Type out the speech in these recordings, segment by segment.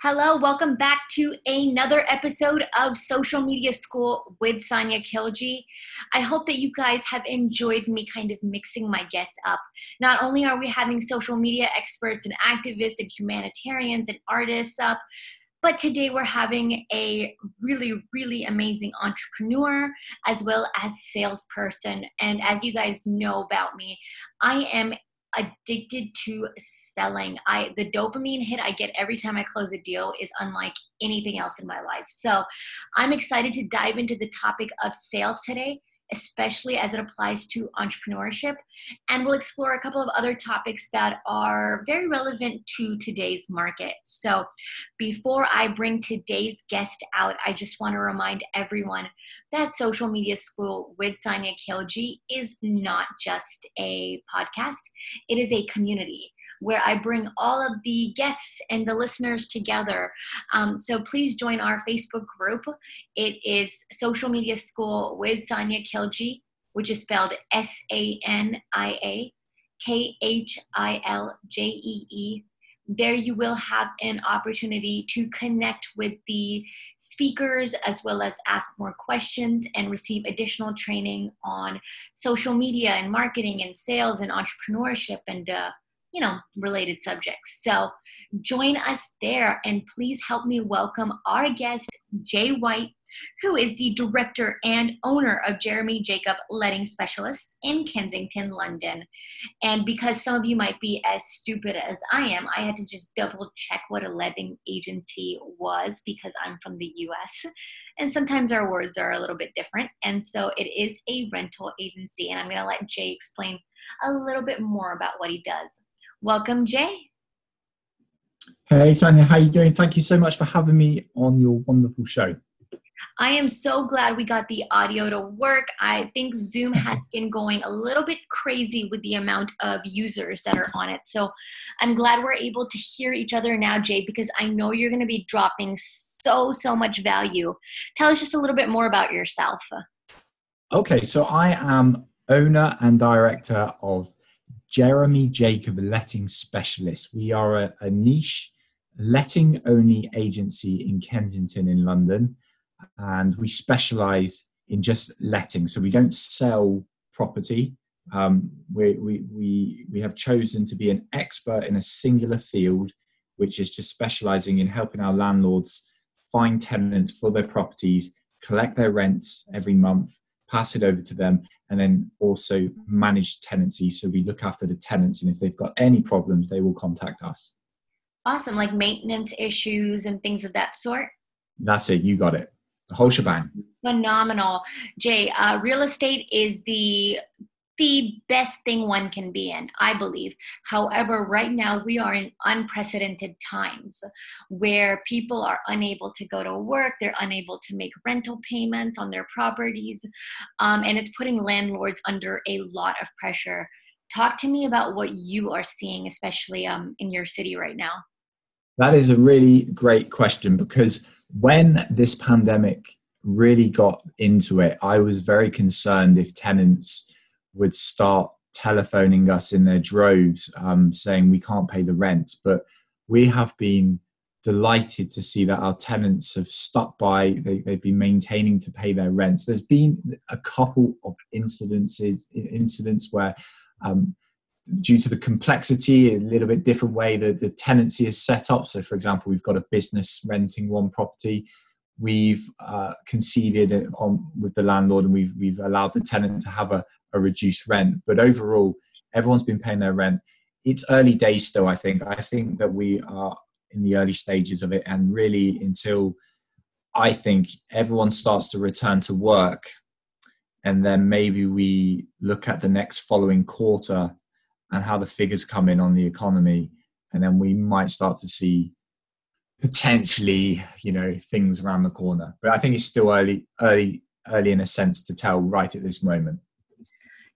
Hello, welcome back to another episode of Social Media School with Sania Khiljee. I hope that you guys have enjoyed me kind of mixing my guests up. Not only are we having social media experts and activists and humanitarians and artists up, but today we're having a really, really amazing entrepreneur as well as salesperson. And as you guys know about me, I am addicted to selling. I the dopamine hit I get every time I close a deal is unlike anything else in my life. So, I'm excited to dive into the topic of sales today especially as it applies to entrepreneurship. And we'll explore a couple of other topics that are very relevant to today's market. So, before I bring today's guest out, I just want to remind everyone that Social Media School with Sania Khiljee is not just a podcast, it is a community where I bring all of the guests and the listeners together. Um, so please join our Facebook group. It is Social Media School with Sania Khiljee, which is spelled S A N I A K H I L J E E. There, you will have an opportunity to connect with the speakers as well as ask more questions and receive additional training on social media and marketing and sales and entrepreneurship and uh, you know, related subjects. So join us there and please help me welcome our guest, Jay White, who is the director and owner of Jeremy Jacob Letting Specialists in Kensington, London. And because some of you might be as stupid as I am, I had to just double check what a letting agency was because I'm from the US. And sometimes our words are a little bit different. And so it is a rental agency. And I'm going to let Jay explain a little bit more about what he does. Welcome, Jay. Hey, Sania, how you doing? Thank you so much for having me on your wonderful show. I am so glad we got the audio to work. I think Zoom has been going a little bit crazy with the amount of users that are on it. So I'm glad we're able to hear each other now, Jay, because I know you're going to be dropping so, so much value. Tell us just a little bit more about yourself. Okay, so I am owner and director of Jeremy Jacob Letting Specialist. We are a, a niche letting only agency in Kensington in London, and we specialize in just letting. So we don't sell property. Um, we, we, we, we have chosen to be an expert in a singular field, which is just specializing in helping our landlords find tenants for their properties, collect their rents every month, pass it over to them, and then also manage tenancy. So we look after the tenants, and if they've got any problems, they will contact us. Awesome, like maintenance issues and things of that sort. That's it. You got it. The whole shebang. Phenomenal, Jay. Uh, real estate is the the best thing one can be in, I believe. However, right now we are in unprecedented times where people are unable to go to work, they're unable to make rental payments on their properties, um, and it's putting landlords under a lot of pressure. Talk to me about what you are seeing, especially um, in your city right now. That is a really great question because when this pandemic really got into it, I was very concerned if tenants would start telephoning us in their droves um, saying we can't pay the rent. But we have been delighted to see that our tenants have stuck by, they, have been maintaining to pay their rents. There's been a couple of incidences, incidents where um, due to the complexity, a little bit different way that the tenancy is set up. So, for example, we've got a business renting one property. We've uh, conceded on with the landlord, and we've we've allowed the tenant to have a, a reduced rent. But overall, everyone's been paying their rent. It's early days still, I think. I think that we are in the early stages of it, and really until I think everyone starts to return to work, and then maybe we look at the next following quarter and how the figures come in on the economy, and then we might start to see potentially, you know, things around the corner. But I think it's still early, early, early in a sense to tell right at this moment.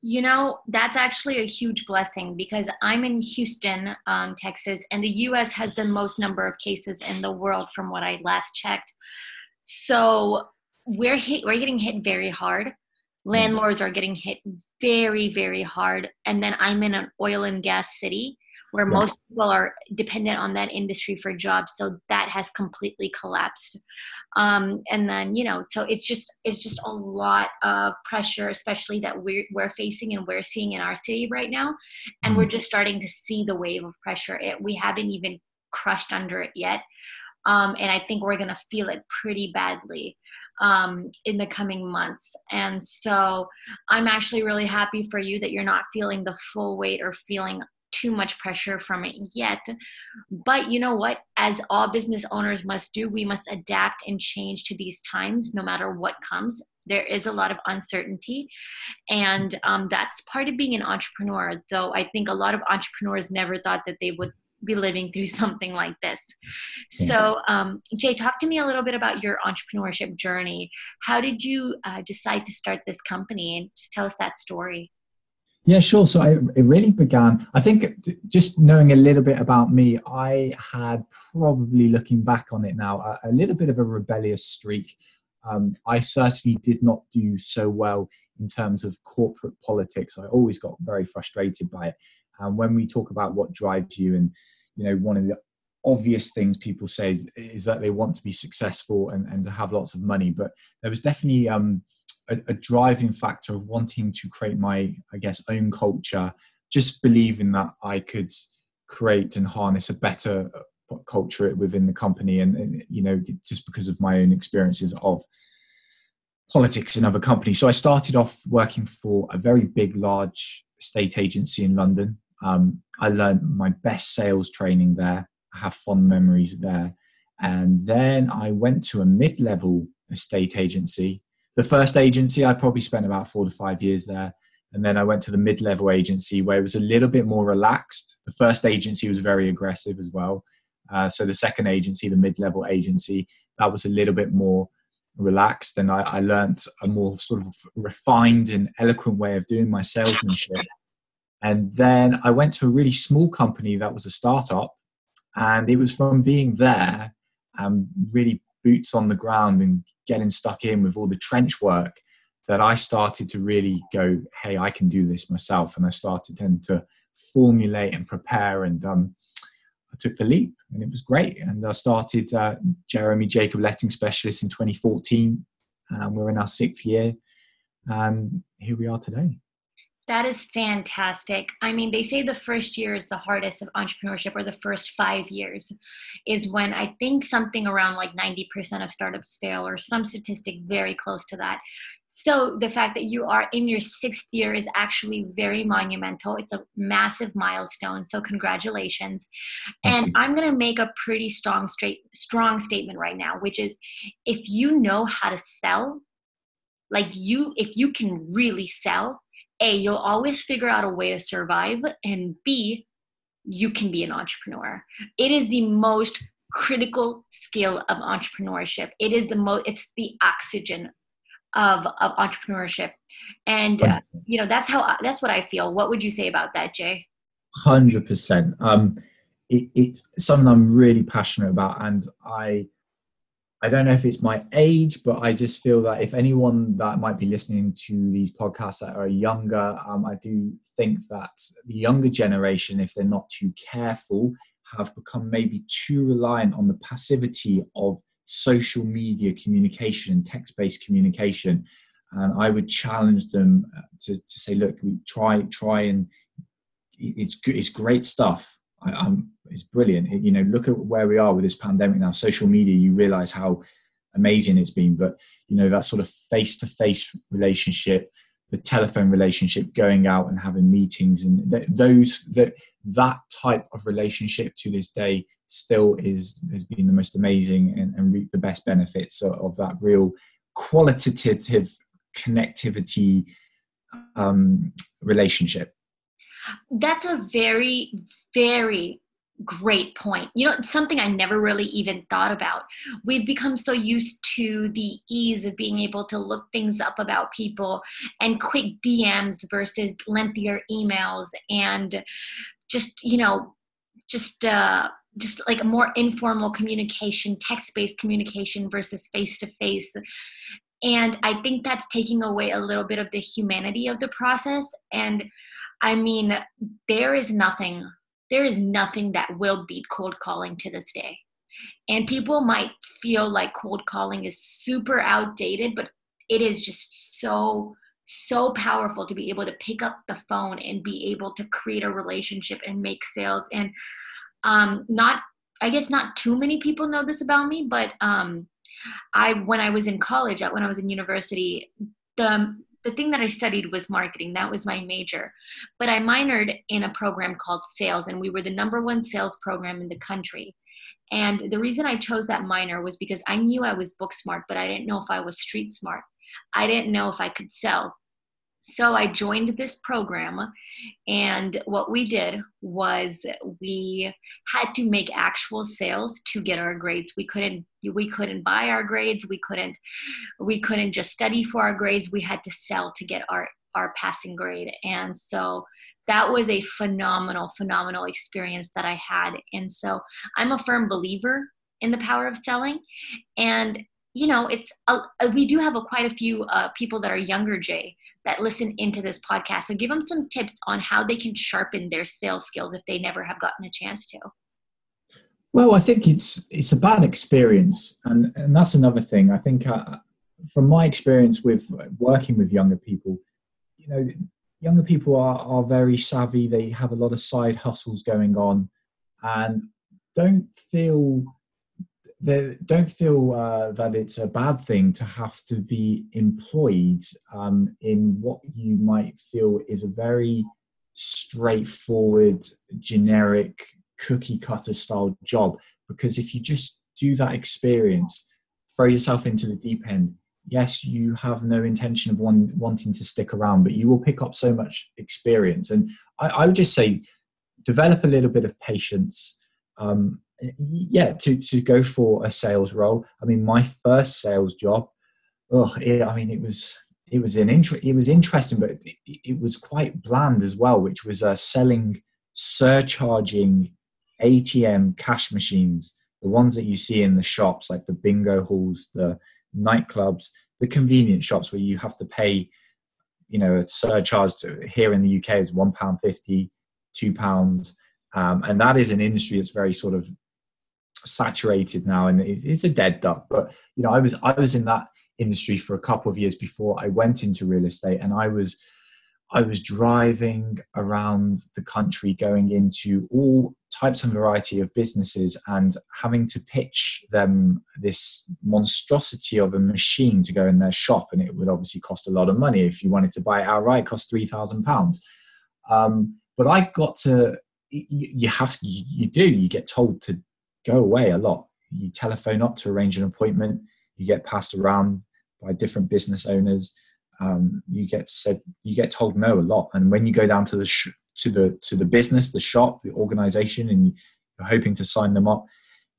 You know, that's actually a huge blessing because I'm in Houston, um, Texas, and the US has the most number of cases in the world from what I last checked. So we're hit, we're getting hit very hard. Landlords are getting hit very, very hard. And then I'm in an oil and gas city. Where yes. most people are dependent on that industry for jobs. So that has completely collapsed. Um, and then you know, so it's just it's just a lot of pressure, especially that we're we're facing and we're seeing in our city right now, and we're mm-hmm. just starting to see the wave of pressure. It, we haven't even crushed under it yet. Um, and I think we're going to feel it pretty badly um, in the coming months. And so I'm actually really happy for you that you're not feeling the full weight or feeling too much pressure from it yet. But you know what? As all business owners must do, we must adapt and change to these times no matter what comes. There is a lot of uncertainty, and um, that's part of being an entrepreneur. Though I think a lot of entrepreneurs never thought that they would be living through something like this. Yes. So, um, Jay, talk to me a little bit about your entrepreneurship journey. How did you uh, decide to start this company? And just tell us that story. Yeah, sure. So I, it really began, I think, just knowing a little bit about me, I had probably looking back on it now, a, a little bit of a rebellious streak. Um, I certainly did not do so well in terms of corporate politics. I always got very frustrated by it. And when we talk about what drives you, and you know, one of the obvious things people say is, is that they want to be successful and, and to have lots of money. But there was definitely um, a, a driving factor of wanting to create my, I guess, own culture. Just believing that I could create and harness a better uh, culture within the company, and, and you know, just because of my own experiences of politics in other companies. So I started off working for a very big, large estate agency in London. Um, I learned my best sales training there. I have fond memories there. And then I went to a mid level estate agency. The first agency, I probably spent about four to five years there. And then I went to the mid level agency where it was a little bit more relaxed. The first agency was very aggressive as well. Uh, so the second agency, the mid level agency, that was a little bit more relaxed. And I, I learned a more sort of refined and eloquent way of doing my salesmanship. And then I went to a really small company that was a startup. And it was from being there and really boots on the ground and getting stuck in with all the trench work that I started to really go, hey, I can do this myself. And I started then to formulate and prepare. And um, I took the leap and it was great. And I started uh, Jeremy Jacob Letting Specialist in 2014. And we're in our sixth year. And here we are today. That is fantastic. I mean, they say the first year is the hardest of entrepreneurship, or the first five years is when I think something around like 90% of startups fail, or some statistic very close to that. So the fact that you are in your sixth year is actually very monumental. It's a massive milestone. So congratulations. and I'm going to make a pretty strong straight strong statement right now, which is if you know how to sell, like you if you can really sell, a, you'll always figure out a way to survive, and B, you can be an entrepreneur. It is the most critical skill of entrepreneurship. It is the most, it's the oxygen of, of entrepreneurship. And, uh, you know, that's how, that's what I feel. What would you say about that, Jay? 100%. Um, it, it's something I'm really passionate about. And I, I don't know if it's my age, but I just feel that if anyone that might be listening to these podcasts that are younger, um, I do think that the younger generation, if they're not too careful, have become maybe too reliant on the passivity of social media communication and text based communication. And I would challenge them uh, to, to say, look, try, try and it's, it's great stuff I, it's brilliant. You know, look at where we are with this pandemic now. Social media, you realize how amazing it's been. But you know, that sort of face-to-face relationship, the telephone relationship, going out and having meetings, and th- those that that type of relationship to this day still is has been the most amazing and, and reap the best benefits of, of that real qualitative connectivity um, relationship. That's a very, very great point. You know, something I never really even thought about. We've become so used to the ease of being able to look things up about people and quick DMs versus lengthier emails and just, you know, just uh just like a more informal communication, text-based communication versus face-to-face. And I think that's taking away a little bit of the humanity of the process and I mean, there is nothing, there is nothing that will beat cold calling to this day. And people might feel like cold calling is super outdated, but it is just so so powerful to be able to pick up the phone and be able to create a relationship and make sales and um, not i guess not too many people know this about me but um, i when i was in college when i was in university the the thing that i studied was marketing. That was my major. But i minored in a program called sales and we were the number one sales program in the country. And the reason i chose that minor was because i knew i was book smart but i didn't know if i was street smart. I didn't know if I could sell. So I joined this program, and what we did was we had to make actual sales to get our grades. We couldn't we couldn't buy our grades. We couldn't we couldn't just study for our grades. We had to sell to get our our passing grade. And so that was a phenomenal phenomenal experience that I had. And so I'm a firm believer in the power of selling and you know it's a, we do have a, quite a few uh, people that are younger jay that listen into this podcast. So give them some tips on how they can sharpen their sales skills if they never have gotten a chance to. Well i think it's it's a bad experience. And and that's another thing. I think uh, from my experience with working with younger people you know younger people are, are very savvy. They have a lot of side hustles going on. And don't feel they don't feel uh, that it's a bad thing to have to be employed um, in what you might feel is a very straightforward, generic, cookie cutter style job. Because if you just do that experience, throw yourself into the deep end, yes, you have no intention of one, wanting to stick around, but you will pick up so much experience. And I, I would just say, develop a little bit of patience. Um, yeah, to, to go for a sales role. I mean, my first sales job, oh, it, I mean, it was it was an inter- it was interesting, but it, it was quite bland as well, which was uh, selling surcharging ATM cash machines, the ones that you see in the shops, like the bingo halls, the nightclubs, the convenience shops where you have to pay, you know, a surcharge to, here in the UK is one pound fifty, two pounds. Um, and that is an industry that's very sort of saturated now and it's a dead duck but you know i was i was in that industry for a couple of years before i went into real estate and i was i was driving around the country going into all types and variety of businesses and having to pitch them this monstrosity of a machine to go in their shop and it would obviously cost a lot of money. If you wanted to buy it outright it cost 3000 pounds. Um, but i got to you have you do you get told to go away a lot. You telephone up to arrange an appointment. You get passed around by different business owners. Um, you get said you get told no a lot. And when you go down to the sh- to the to the business, the shop, the organization, and you're hoping to sign them up,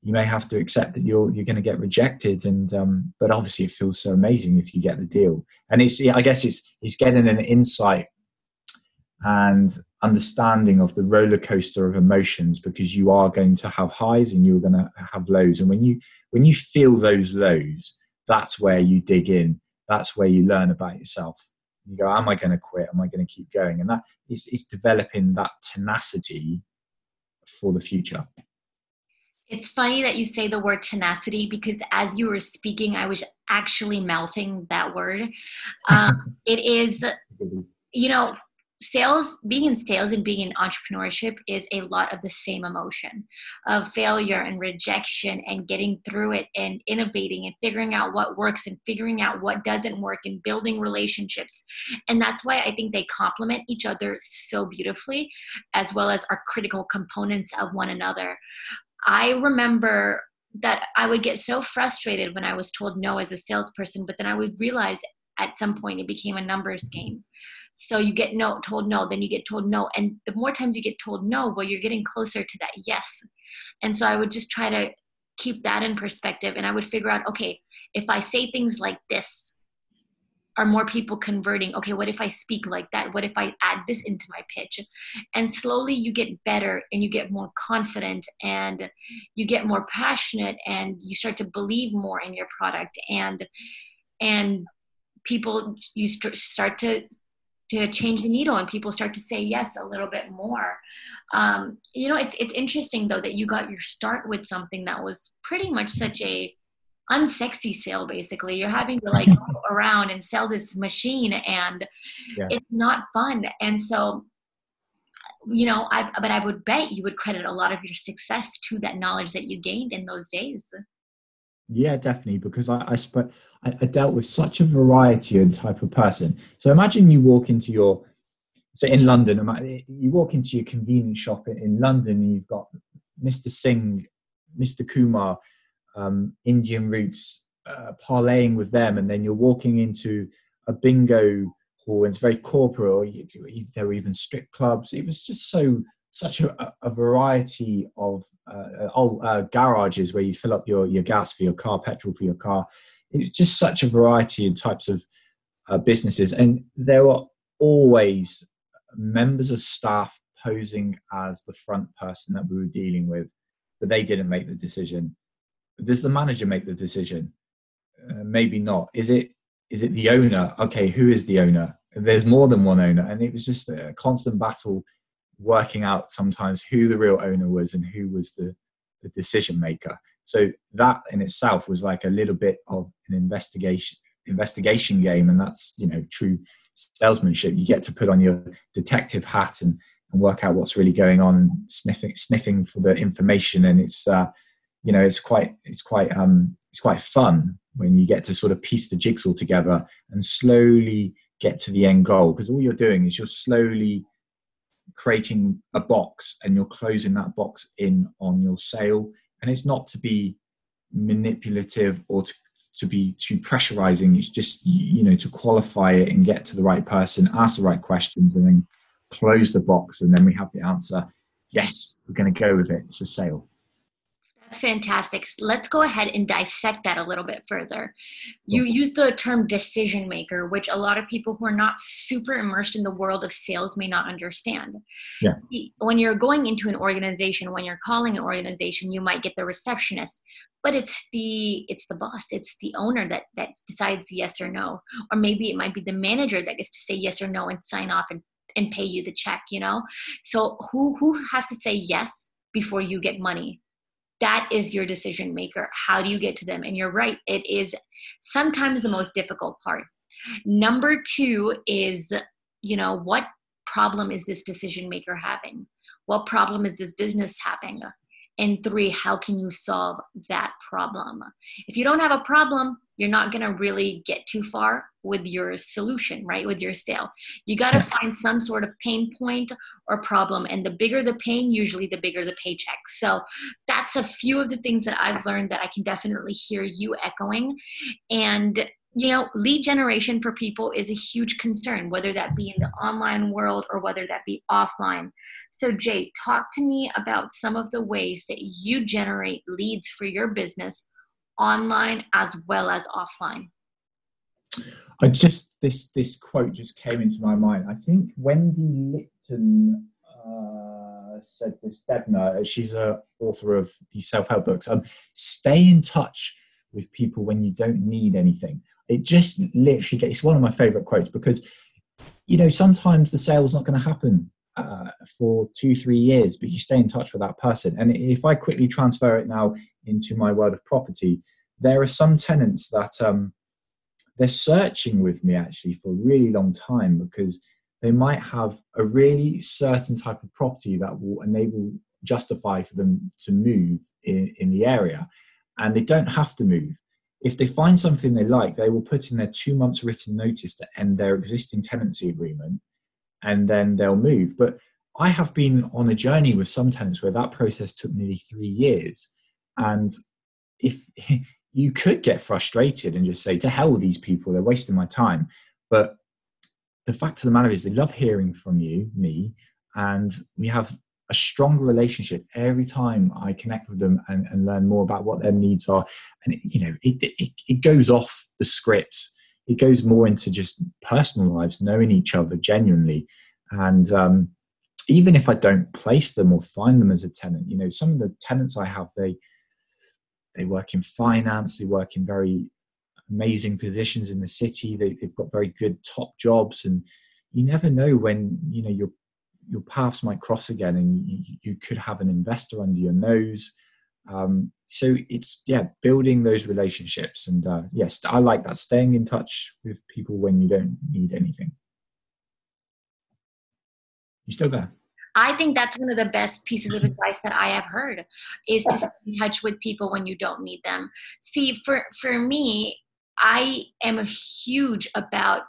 you may have to accept that you're you're going to get rejected. And um, but obviously, it feels so amazing if you get the deal. And it's I guess it's it's getting an insight and understanding of the roller coaster of emotions because you are going to have highs and you're going to have lows. And when you when you feel those lows that's where you dig in. That's where you learn about yourself. You go am i going to quit? Am i going to keep going? And that is, is developing that tenacity for the future. It's funny that you say the word tenacity because as you were speaking i was actually mouthing that word. Um, it is you know sales being in sales and being in entrepreneurship is a lot of the same emotion of failure and rejection and getting through it and innovating and figuring out what works and figuring out what doesn't work and building relationships. And that's why i think they complement each other so beautifully as well as are critical components of one another. I remember that i would get so frustrated when i was told no as a salesperson but then i would realize at some point it became a numbers game so you get no told no, then you get told no. And the more times you get told no, well, you're getting closer to that yes. And so I would just try to keep that in perspective and I would figure out, okay, if I say things like this, are more people converting? Okay, what if I speak like that? What if I add this into my pitch? And slowly you get better and you get more confident and you get more passionate and you start to believe more in your product and and people you start to to change the needle and people start to say yes a little bit more. Um, you know it's, it's interesting though that you got your start with something that was pretty much such a unsexy sale basically. You're having to like go around and sell this machine and yeah. it's not fun. And so you know i but i would bet you would credit a lot of your success to that knowledge that you gained in those days yeah definitely because i i, sp- I, I dealt with such a variety and type of person so imagine you walk into your so in london you walk into your convenience shop in london and you've got mr singh mr kumar um, Indian roots, uh, parlaying with them, and then you're walking into a bingo hall, and it's very corporate. Or there were even strip clubs. It was just so such a, a variety of uh, old uh, garages where you fill up your, your gas for your car, petrol for your car. It's just such a variety of types of uh, businesses, and there were always members of staff posing as the front person that we were dealing with, but they didn't make the decision does the manager make the decision? Uh, maybe not. Is it is it the owner? Okay, who is the owner? There's more than one owner, and it was just a constant battle working out sometimes who the real owner was and who was the, the decision maker. So that in itself was like a little bit of an investigation investigation game, and that's you know true salesmanship. You get to put on your detective hat and, and work out what's really going on, sniffing sniffing for the information, and it's uh, you know it's quite it's quite um it's quite fun when you get to sort of piece the jigsaw together and slowly get to the end goal because all you're doing is you're slowly creating a box and you're closing that box in on your sale. And it's not to be manipulative or to, to be too pressurizing. It's just you know to qualify it and get to the right person ask the right questions and then close the box and then we have the answer. Yes we're going to go with it. It's a sale that's fantastic. Let's go ahead and dissect that a little bit further. You use the term decision maker, which a lot of people who are not super immersed in the world of sales may not understand. Yeah. When you're going into an organization, when you're calling an organization, you might get the receptionist, but it's the it's the boss, it's the owner that that decides yes or no, or maybe it might be the manager that gets to say yes or no and sign off and and pay you the check. You know, so who who has to say yes before you get money? That is your decision maker. How do you get to them? And you're right, it is sometimes the most difficult part. Number two is, you know, what problem is this decision maker having? What problem is this business having? And three, how can you solve that problem? If you don't have a problem, you're not going to really get too far with your solution, right? With your sale. You got to find some sort of pain point or problem. And the bigger the pain, usually the bigger the paycheck. So that's a few of the things that I've learned that I can definitely hear you echoing. And you know, lead generation for people is a huge concern, whether that be in the online world or whether that be offline. So, Jay, talk to me about some of the ways that you generate leads for your business online as well as offline. I just this this quote just came into my mind. I think Wendy Lipton uh, said this. Debner, she's a author of these self help books. Um, stay in touch with people when you don't need anything. It just literally gets. One of my favorite quotes because you know sometimes the sale's not going to happen uh, for two three years, but you stay in touch with that person. And if I quickly transfer it now into my world of property, there are some tenants that um, they're searching with me actually for a really long time because they might have a really certain type of property that will enable justify for them to move in, in the area and they don't have to move if they find something they like they will put in their two months written notice to end their existing tenancy agreement and then they'll move but i have been on a journey with some tenants where that process took nearly three years and if you could get frustrated and just say, to hell with these people, they're wasting my time. But the fact of the matter is, they love hearing from you, me, and we have a stronger relationship every time I connect with them and, and learn more about what their needs are. And, it, you know, it, it, it goes off the script. It goes more into just personal lives, knowing each other genuinely. And um, even if I don't place them or find them as a tenant, you know, some of the tenants I have, they, they work in finance, they work in very amazing positions in the city, they, have got very good top jobs. And, you never know when you know your your paths might cross again and you, you could have an investor under your nose. Um, so it's yeah building those relationships and uh, yes i like that staying in touch with people when you don't need anything. You still there? I think that's one of the best pieces of advice that I have heard is to stay in touch with people when you don't need them. See, for for me, I am a huge about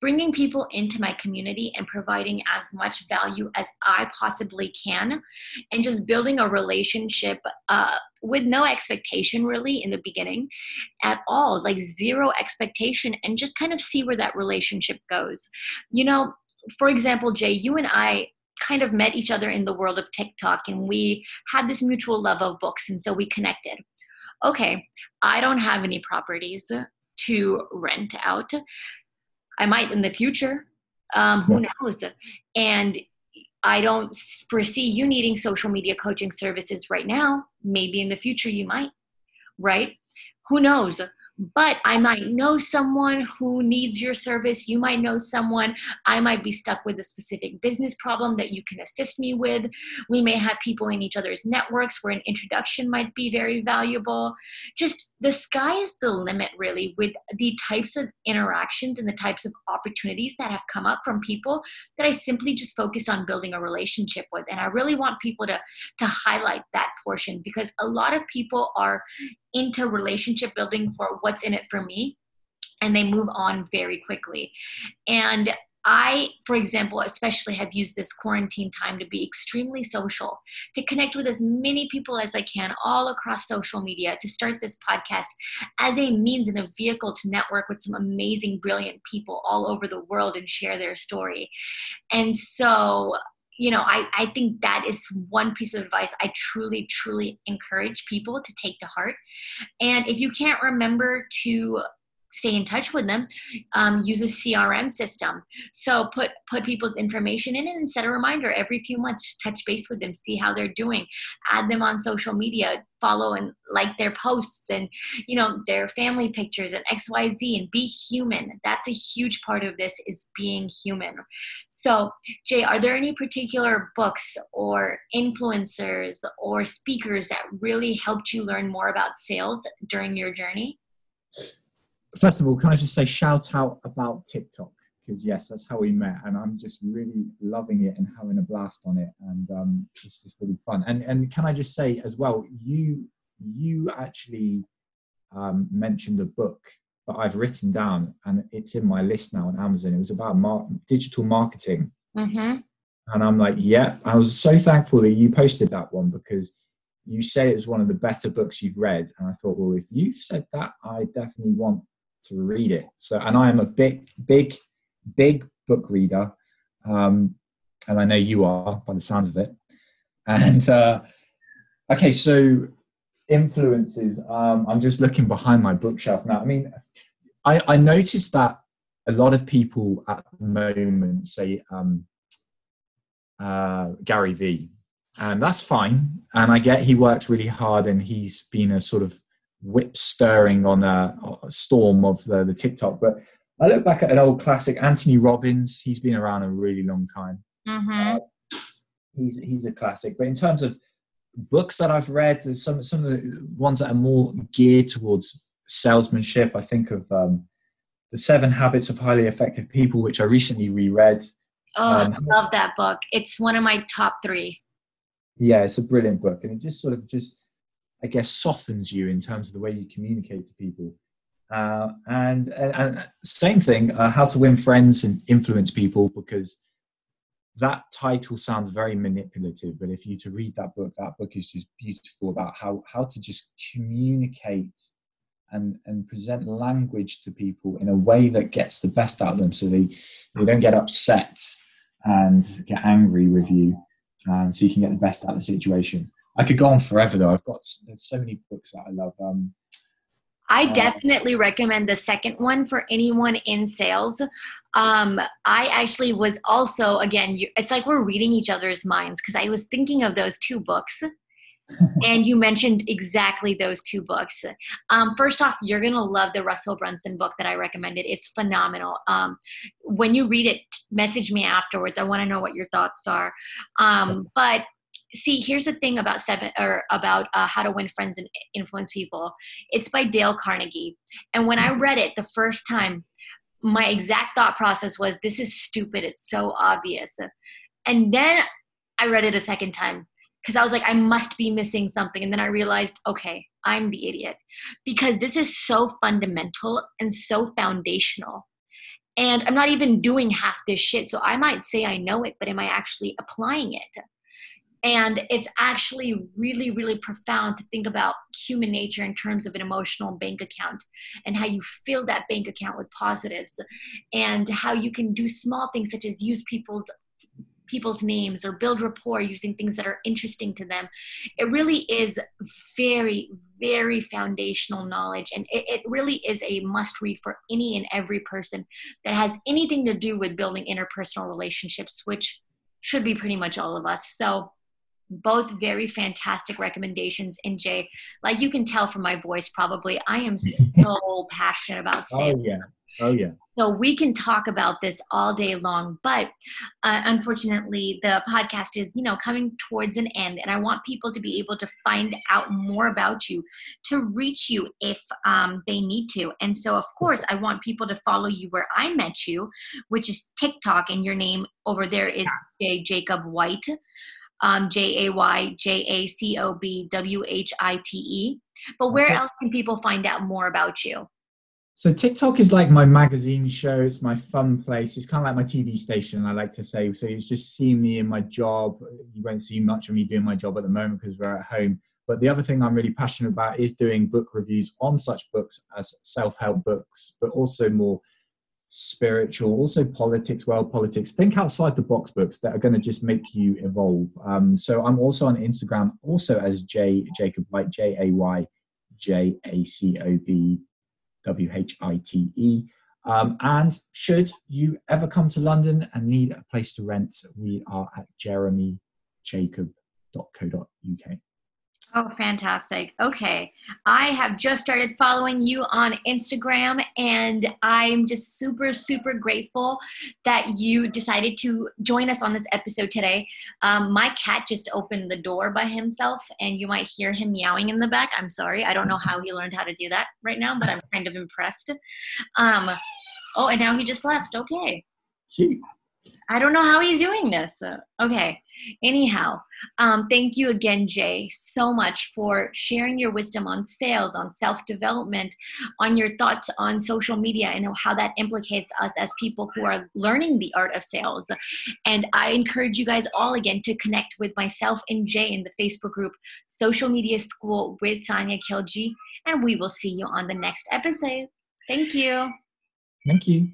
bringing people into my community and providing as much value as I possibly can, and just building a relationship uh, with no expectation really in the beginning at all, like zero expectation, and just kind of see where that relationship goes. You know, for example, Jay, you and I kind of met each other in the world of TikTok and we had this mutual love of books, and so we connected. Okay, I don't have any properties to rent out. I might in the future. Um, who knows? And I don't foresee you needing social media coaching services right now. Maybe in the future you might, right? Who knows? But I might know someone who needs your service. You might know someone. I might be stuck with a specific business problem that you can assist me with. We may have people in each other's networks where an introduction might be very valuable. Just the sky is the limit, really, with the types of interactions and the types of opportunities that have come up from people that I simply just focused on building a relationship with. And I really want people to, to highlight that portion because a lot of people are into relationship building for what's in it for me and they move on very quickly and I, for example, especially have used this quarantine time to be extremely social, to connect with as many people as I can all across social media, to start this podcast as a means and a vehicle to network with some amazing, brilliant people all over the world and share their story. And so you know, I, I think that is one piece of advice I truly, truly encourage people to take to heart. And if you can't remember to stay in touch with them um, use a crm system. So put put people's information in it and set a reminder every few months just touch base with them see how they're doing. Add them on social media follow and like their posts and you know their family pictures and xyz and be human. That's a huge part of this is being human. So jay are there any particular books or influencers or speakers that really helped you learn more about sales during your journey first of all, can I just say shout out about TikTok? Because yes, that's how we met, and I'm just really loving it and having a blast on it, and um, it's just really fun. And and can I just say as well, you you actually um, mentioned a book that I've written down, and it's in my list now on Amazon. It was about mar- digital marketing, mm-hmm. and I'm like, yeah, I was so thankful that you posted that one because you said it was one of the better books you've read, and I thought, well, if you've said that, I definitely want to read it. So, and I am a big, big, big book reader, um, and I know you are by the sound of it. And uh, okay, so influences. Um, I'm just looking behind my bookshelf now. I mean, I, I noticed that a lot of people at the moment say um, uh, Gary Vee, and that's fine. And I get he works really hard, and he's been a sort of whip stirring on a, a storm of the, the, TikTok. But I look back at an old classic, Anthony Robbins. He's been around a really long time. Mm-hmm. Uh, he's he's a classic. But in terms of books that I've read, there's some some of the ones that are more geared towards salesmanship. I think of um, the Seven Habits of Highly Effective People, which I recently reread. Oh, um, I love that book. It's one of my top three. Yeah, it's a brilliant book, and it just sort of just I guess, softens you in terms of the way you communicate to people. Uh, and, and, same thing, uh, how to win friends and influence people, because that title sounds very manipulative. But if you to read that book, that book is just beautiful about how how to just communicate and and present language to people in a way that gets the best out of them, so they they don't get upset and get angry with you, and so you can get the best out of the situation. I could go on forever though. I've got there's so many books that I love. Um, I uh, definitely recommend the second one for anyone in sales. Um, I actually was also again, you, it's like we're reading each other's minds because I was thinking of those two books and you mentioned exactly those two books. Um, first off, you're going to love the Russell Brunson book that I recommended. It's phenomenal. Um, when you read it, message me afterwards. I want to know what your thoughts are. Um, but see, here's the thing about seven or about uh, how to win friends and influence people. It's by Dale Carnegie. And when I read it the first time, my exact thought process was, this is stupid. It's so obvious. And then I read it a second time because I was like, I must be missing something. And then I realized, okay, I'm the idiot because this is so fundamental and so foundational. And I'm not even doing half this shit. So I might say I know it, but am I actually applying it? And it's actually really, really profound to think about human nature in terms of an emotional bank account and how you fill that bank account with positives and how you can do small things such as use people's people's names or build rapport using things that are interesting to them. It really is very, very foundational knowledge. And it, it, really is a must read for any and every person that has anything to do with building interpersonal relationships, which should be pretty much all of us. So, both very fantastic recommendations. And Jay, like you can tell from my voice, probably I am so passionate about oh. Oh, yeah. Oh, yeah. So we can talk about this all day long, but uh, unfortunately, the podcast is, you know, coming towards an end, and I want people to be able to find out more about you, to reach you if um, they need to. And so, of course, I want people to follow you where I met you, which is TikTok, and your name over there is Jay Jacob White um, J A Y J A C O B W H I T E. But where else can people find out more about you? So TikTok is like my magazine show. It's my fun place. It's kind of like my TV station. I like to say. So it's just seeing me in my job. You won't see much of me doing my job at the moment because we're at home. But the other thing I'm really passionate about is doing book reviews on such books as self-help books, but also more spiritual, also politics, world politics. Think outside the box books that are going to just make you evolve. Um, so I'm also on Instagram, also as Jay Jacob White, J A Y J A C O B W H I T E. Um, and should you ever come to London and need a place to rent, we are at jeremyjacob.co.uk. Oh, fantastic. Okay. I have just started following you on Instagram, and I'm just super, super grateful that you decided to join us on this episode today. Um, my cat just opened the door by himself, and you might hear him meowing in the back. I'm sorry. I don't know how he learned how to do that right now, but I'm kind of impressed. Um, oh, and now he just left. Okay. I don't know how he's doing this. Okay. Anyhow, um, thank you again, Jay, so much for sharing your wisdom on sales, on self development, on your thoughts on social media, and how that implicates us as people who are learning the art of sales. And I encourage you guys all again to connect with myself and Jay in the Facebook group Social Media School with Sania Khiljee. And we will see you on the next episode. Thank you. Thank you.